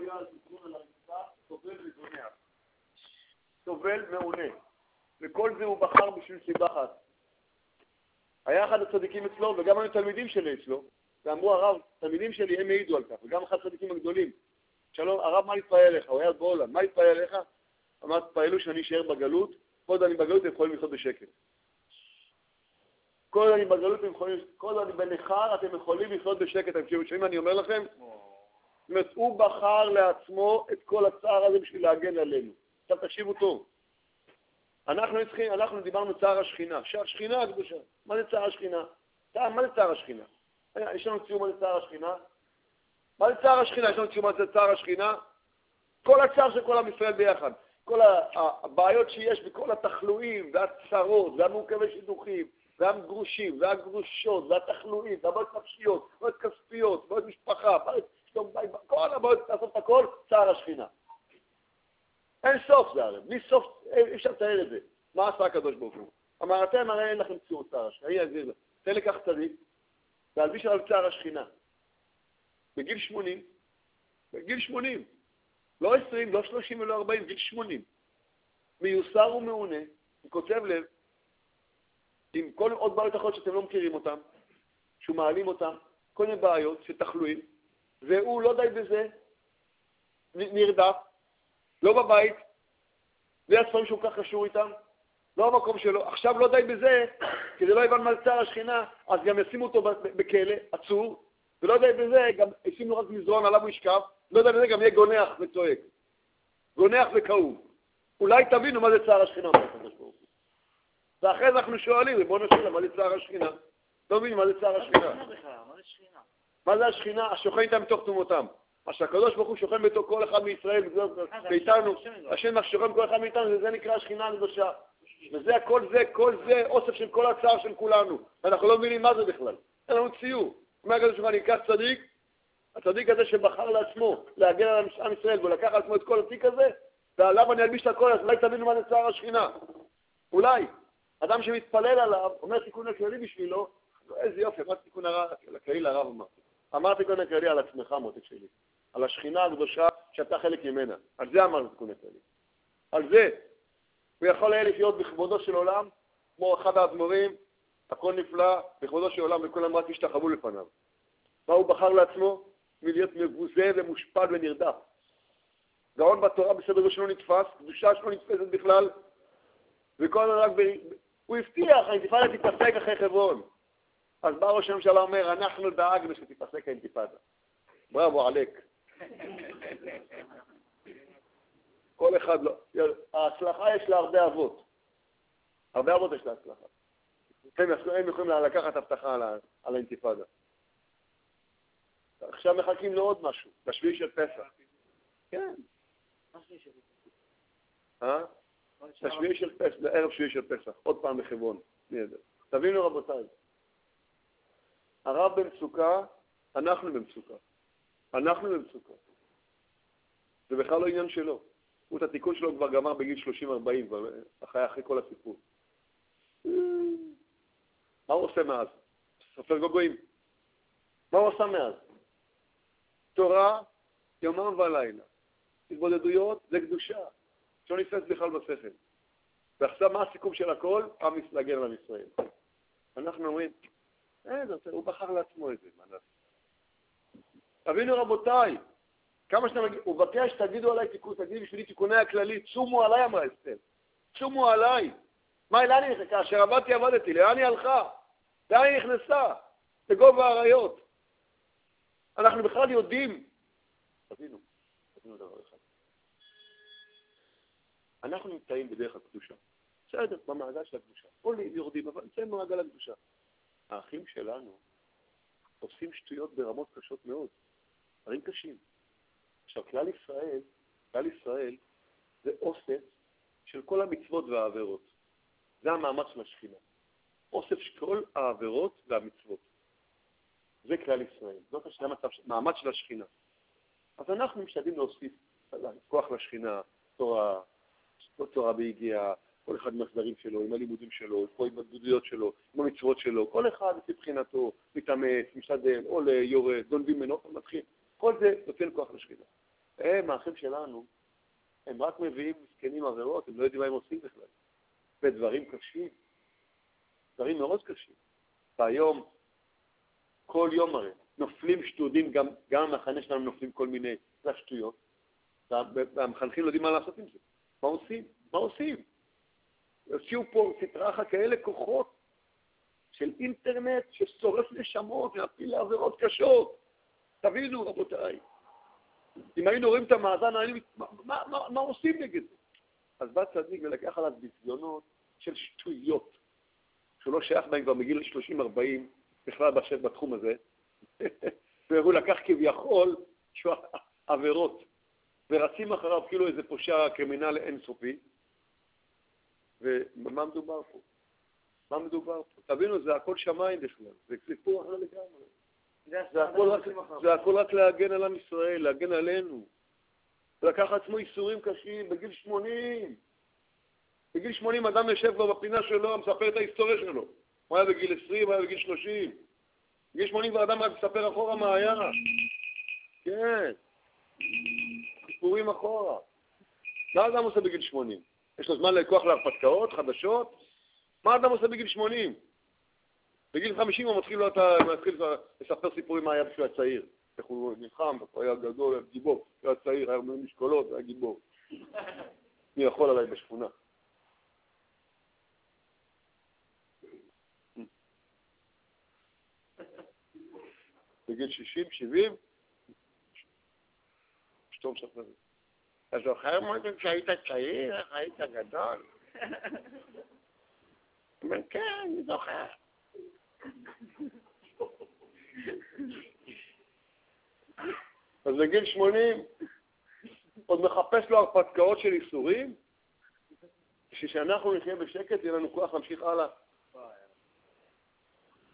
היה זיכרון על הרצפה, סובל וזונח. סובל מעונה. וכל זה הוא בחר בשביל סיבה אחת. היה אחד הצדיקים אצלו, וגם היו תלמידים שלי אצלו, ואמרו, הרב, תלמידים שלי, הם העידו על כך, וגם אחד הצדיקים הגדולים. שלום, הרב, מה להתפעל אליך? הוא היה בהולנד, מה להתפעל אליך? אמר, תפעלו שאני אשאר בגלות, כל עוד אני בגלות הם יכולים לחיות בשקט. כל עוד אני בגלות הם יכולים, כל עוד אני בנכר אתם יכולים לחיות בשקט. אתם שומעים מה אני אומר לכם? זאת אומרת, הוא בחר לעצמו את כל הצער הזה בשביל להגן עלינו. עכשיו תקשיבו טוב. אנחנו צריכים, אנחנו דיברנו צער השכינה, שהשכינה הקדושה. מה זה צער השכינה? מה זה צער השכינה? יש לנו ציור מה זה צער השכינה? מה זה צער השכינה? יש לנו ציור מה זה צער השכינה? כל הצער של כל עם ישראל ביחד. כל הבעיות שיש בכל התחלואים והצרות והמורכבי שידוכים והגרושים והגרושות והתחלואים והבעיות נפשיות, בעיות כספיות, בעיות משפחה, בעיות כל הבעיות, לעשות את הכל, צער השכינה. אין סוף זה הרי, בלי סוף, אי אפשר לתאר את זה. מה עשה הקדוש ברוך הוא? אמר, אתם הרי אין לכם ציור צער השכינה, אני אסביר לך. תן לקח צדיק, להלביש עליו צער השכינה. בגיל 80, בגיל 80, לא 20, לא 30 ולא 40, גיל 80. מיוסר ומעונה, הוא כותב לב, עם כל עוד בעיות אחרות שאתם לא מכירים אותן, שהוא מעלים אותן, כל מיני בעיות של תחלואים, והוא לא די בזה, נרדף, לא בבית, בלי הספרים שהוא כך קשור איתם, לא המקום שלו. עכשיו לא די בזה, כדי לא יבן מלצר השכינה, אז גם ישימו אותו בכלא, עצור, ולא די בזה, גם ישימו רק מזרון עליו הוא ישכב, לא די בזה גם יהיה גונח וצועק. גונח וכאוב. אולי תבינו מה זה צער השכינה, ואחרי זה אנחנו שואלים, ריבונו של מה זה צער השכינה? לא מבינים מה זה צער השכינה. מה זה השכינה? השוכן איתם בתוך תומותם. מה שהקדוש ברוך הוא שוכן בתוך כל אחד מישראל, ואיתנו, השם שוכן בכל אחד מאיתנו, וזה נקרא השכינה הקדושה. וזה הכל זה, כל זה אוסף של כל הצער של כולנו. ואנחנו לא מבינים מה זה בכלל. אין לנו ציור. אומר הקדוש ברוך הוא, אני אקח צדיק, הצדיק הזה שבחר לעצמו להגן על עם ישראל, והוא לקח על עצמו את כל התיק הזה, ועליו אני אלביש את הכל, אז אולי תבינו מה זה צער השכינה. אולי. אדם שמתפלל עליו, אומר תיקון הכללי בשבילו, איזה יופי, מה תיקון הכללי לרב אמרתי? אמר תיקון הכללי על עצמך, מותק שלי. על השכינה הקדושה שאתה חלק ממנה. על זה אמר תיקון הכללי. על זה. הוא יכול היה לחיות בכבודו של עולם, כמו אחד האדמו"רים, הכל נפלא, בכבודו של עולם, וכולם רק השתחוו לפניו. מה הוא בחר לעצמו? מלהיות מבוזה ומושפל ונרדף. גאון בתורה בסדר שלא נתפס, קדושה שלא נתפסת בכלל, וכל הזמן רק ב... הוא הבטיח, האינתיפאדה תיפסק אחרי חברון. אז בא ראש הממשלה אומר, אנחנו דאגנו שתיפסק האינתיפאדה. בראבו עלק. כל אחד לא. ההצלחה יש לה הרבה אבות. הרבה אבות יש לה הצלחה. הם, יכולים לקחת הבטחה על, האינתיפאדה. עכשיו מחכים לעוד משהו, לשביעי של פסח. כן. אה? לשביעי של פסח, לערב שביעי של פסח, עוד פעם בחברון. תבינו רבותיי, הרב במצוקה, אנחנו במצוקה. אנחנו במצוקה. זה בכלל לא עניין שלו. הוא את התיקון שלו כבר גמר בגיל 30-40, אחרי, אחרי כל הסיפור. מה הוא עושה מאז? סופר גוגויים. מה הוא עשה מאז? תורה, יומם ולילה. התבודדויות זה קדושה, שלא נתפס בכלל בשכל. ועכשיו מה הסיכום של הכל? עם להגן על ישראל. אנחנו אומרים, אה, הוא בחר לעצמו את זה, מה נעשה? תבינו רבותיי, כמה מגיע, הוא מבקש, תגידו עליי תיקון, תגידו בשבילי תיקוני הכללי, צומו עליי, אמרה אסתר. צומו עליי. מה, לאן היא נכנסה? כאשר עבדתי, עבדתי, לאן היא הלכה? לאן היא נכנסה? לגובה האריות. אנחנו בכלל יודעים, תבינו, תבינו דבר אחד. אנחנו נמצאים בדרך הקדושה. בסדר, במעגל של הקדושה. עולים, יורדים, אבל נמצאים במעגל הקדושה. האחים שלנו עושים שטויות ברמות קשות מאוד, דברים קשים. עכשיו, כלל ישראל, כלל ישראל זה אוסף של כל המצוות והעבירות. זה המאמץ של השכינה. אוסף של כל העבירות והמצוות. זה כלל ישראל. זאת השכינה, מאמץ של השכינה. אז אנחנו משתדלים להוסיף כוח לשכינה, תורה, תורה ביגיעה, כל אחד עם הסדרים שלו, עם הלימודים שלו, עם ההתבודדויות שלו, עם המצוות שלו, כל אחד לפי מתאמץ, משתדל, עולה, יורד, גונבים ממנו, מתחיל. כל זה נותן כוח לשכינה. הם, האחים שלנו, הם רק מביאים מסכנים עבירות, הם לא יודעים מה הם עושים בכלל. ודברים קשים, דברים מאוד קשים. והיום, כל יום הרי, נופלים שטודים, גם, גם המחנה שלנו נופלים כל מיני, זה השטויות, והמחנכים לא יודעים מה לעשות עם זה. מה עושים? מה עושים? הוציאו פה סטראחה כאלה כוחות של אינטרנט ששורף נשמות ומפיל לעבירות קשות. תבינו, רבותיי. אם היינו רואים את המאזן, היינו... מה, מה, מה, מה עושים נגד זה? אז בא צדיק ולקח עליו ביזיונות של שטויות, שהוא לא שייך בהם כבר מגיל 30-40, בכלל בשב בתחום הזה, והוא לקח כביכול עבירות, ורצים אחריו כאילו איזה פושע קרימינל אינסופי, ומה מדובר פה? מה מדובר פה? תבינו, זה הכל שמיים בכלל, זה סיפור אחר לגמרי. זה הכל, רק, זה הכל רק להגן על עם ישראל, להגן עלינו. לקח עצמו ייסורים קשים בגיל 80. בגיל 80 אדם יושב כבר בפינה שלו, מספר את ההיסטוריה שלו. הוא היה בגיל 20, הוא היה בגיל 30. בגיל 80 כבר אדם רק מספר אחורה מה היה. כן. סיפורים אחורה. מה אדם עושה בגיל 80? יש לו זמן לכוח להרפתקאות חדשות? מה אדם עושה בגיל 80? בגיל 50 הוא מתחיל, מתחיל לספר סיפורים מה היה כשהוא היה צעיר. איך הוא נלחם, הוא היה גדול, היה גיבור, הוא היה צעיר, היה משקולות, היה גיבור. מי יכול עליי בשכונה? בגיל 60, 70, אשתו מספרת. אתה זוכר מוטי כשהיית צעיר, איך היית גדול? הוא אומר, כן, אני זוכר. אז בגיל 80 עוד מחפש לו הרפתקאות של איסורים, בשביל שאנחנו נחיה בשקט, יהיה לנו כוח להמשיך הלאה.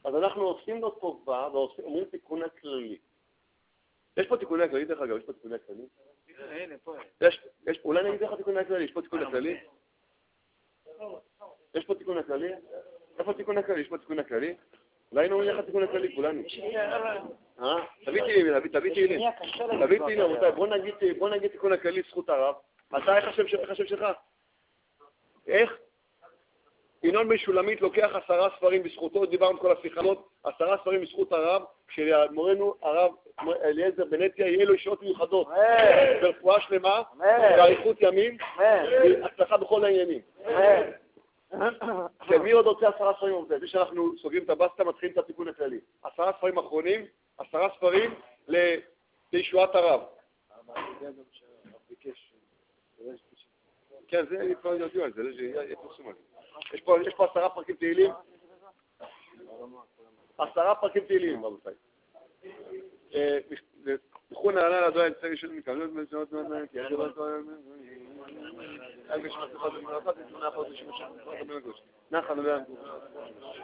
אז אנחנו עושים לו טובה ואומרים תיקון הכללי. יש פה תיקוני הכללי, דרך אגב, יש פה תיקוני הכללי? אולי נגיד לך תיקוני הכללי, יש פה תיקון הכללי? יש פה תיקון הכללי? איפה תיקון הכללי? יש פה תיקון הכללי? אולי היינו אומרים לך תיקון הכללי, כולנו. אה? תביא תהילים, תביא תהילים. תביא תהילים, רבותיי, בוא נגיד תיקון הכללי, זכות הרב. אתה, איך השם שלך? איך? ינון בן שולמית לוקח עשרה ספרים בזכותו, דיברנו כל השיחה הזאת, עשרה ספרים בזכות הרב, כשמורנו הרב אליעזר בנטיה יהיה לו שעות מיוחדות, ברפואה שלמה, באריכות ימים, והצלחה בכל העניינים. כן, מי עוד רוצה עשרה ספרים עובדים? לפני שאנחנו סוגרים את הבסטה, מתחילים את התיקון הכללי. עשרה ספרים אחרונים, עשרה ספרים לישועת הרב. כן, זה כבר יודעים על זה, יש פה עשרה פרקים תהילים. עשרה פרקים תהילים, רבותיי. לכו נעלה אל צרי של מקבלות בנסיעות מאוד כי אני נחל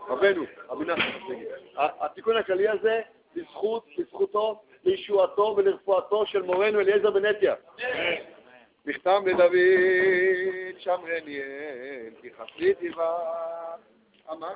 רבנו, רבי נחל, התיקון הכללי הזה, בזכות, בזכותו, לישועתו ולרפואתו של מורנו אליעזר בנטיה. מכתם לדוד שמרניאל, כי חסיד יבא. אמר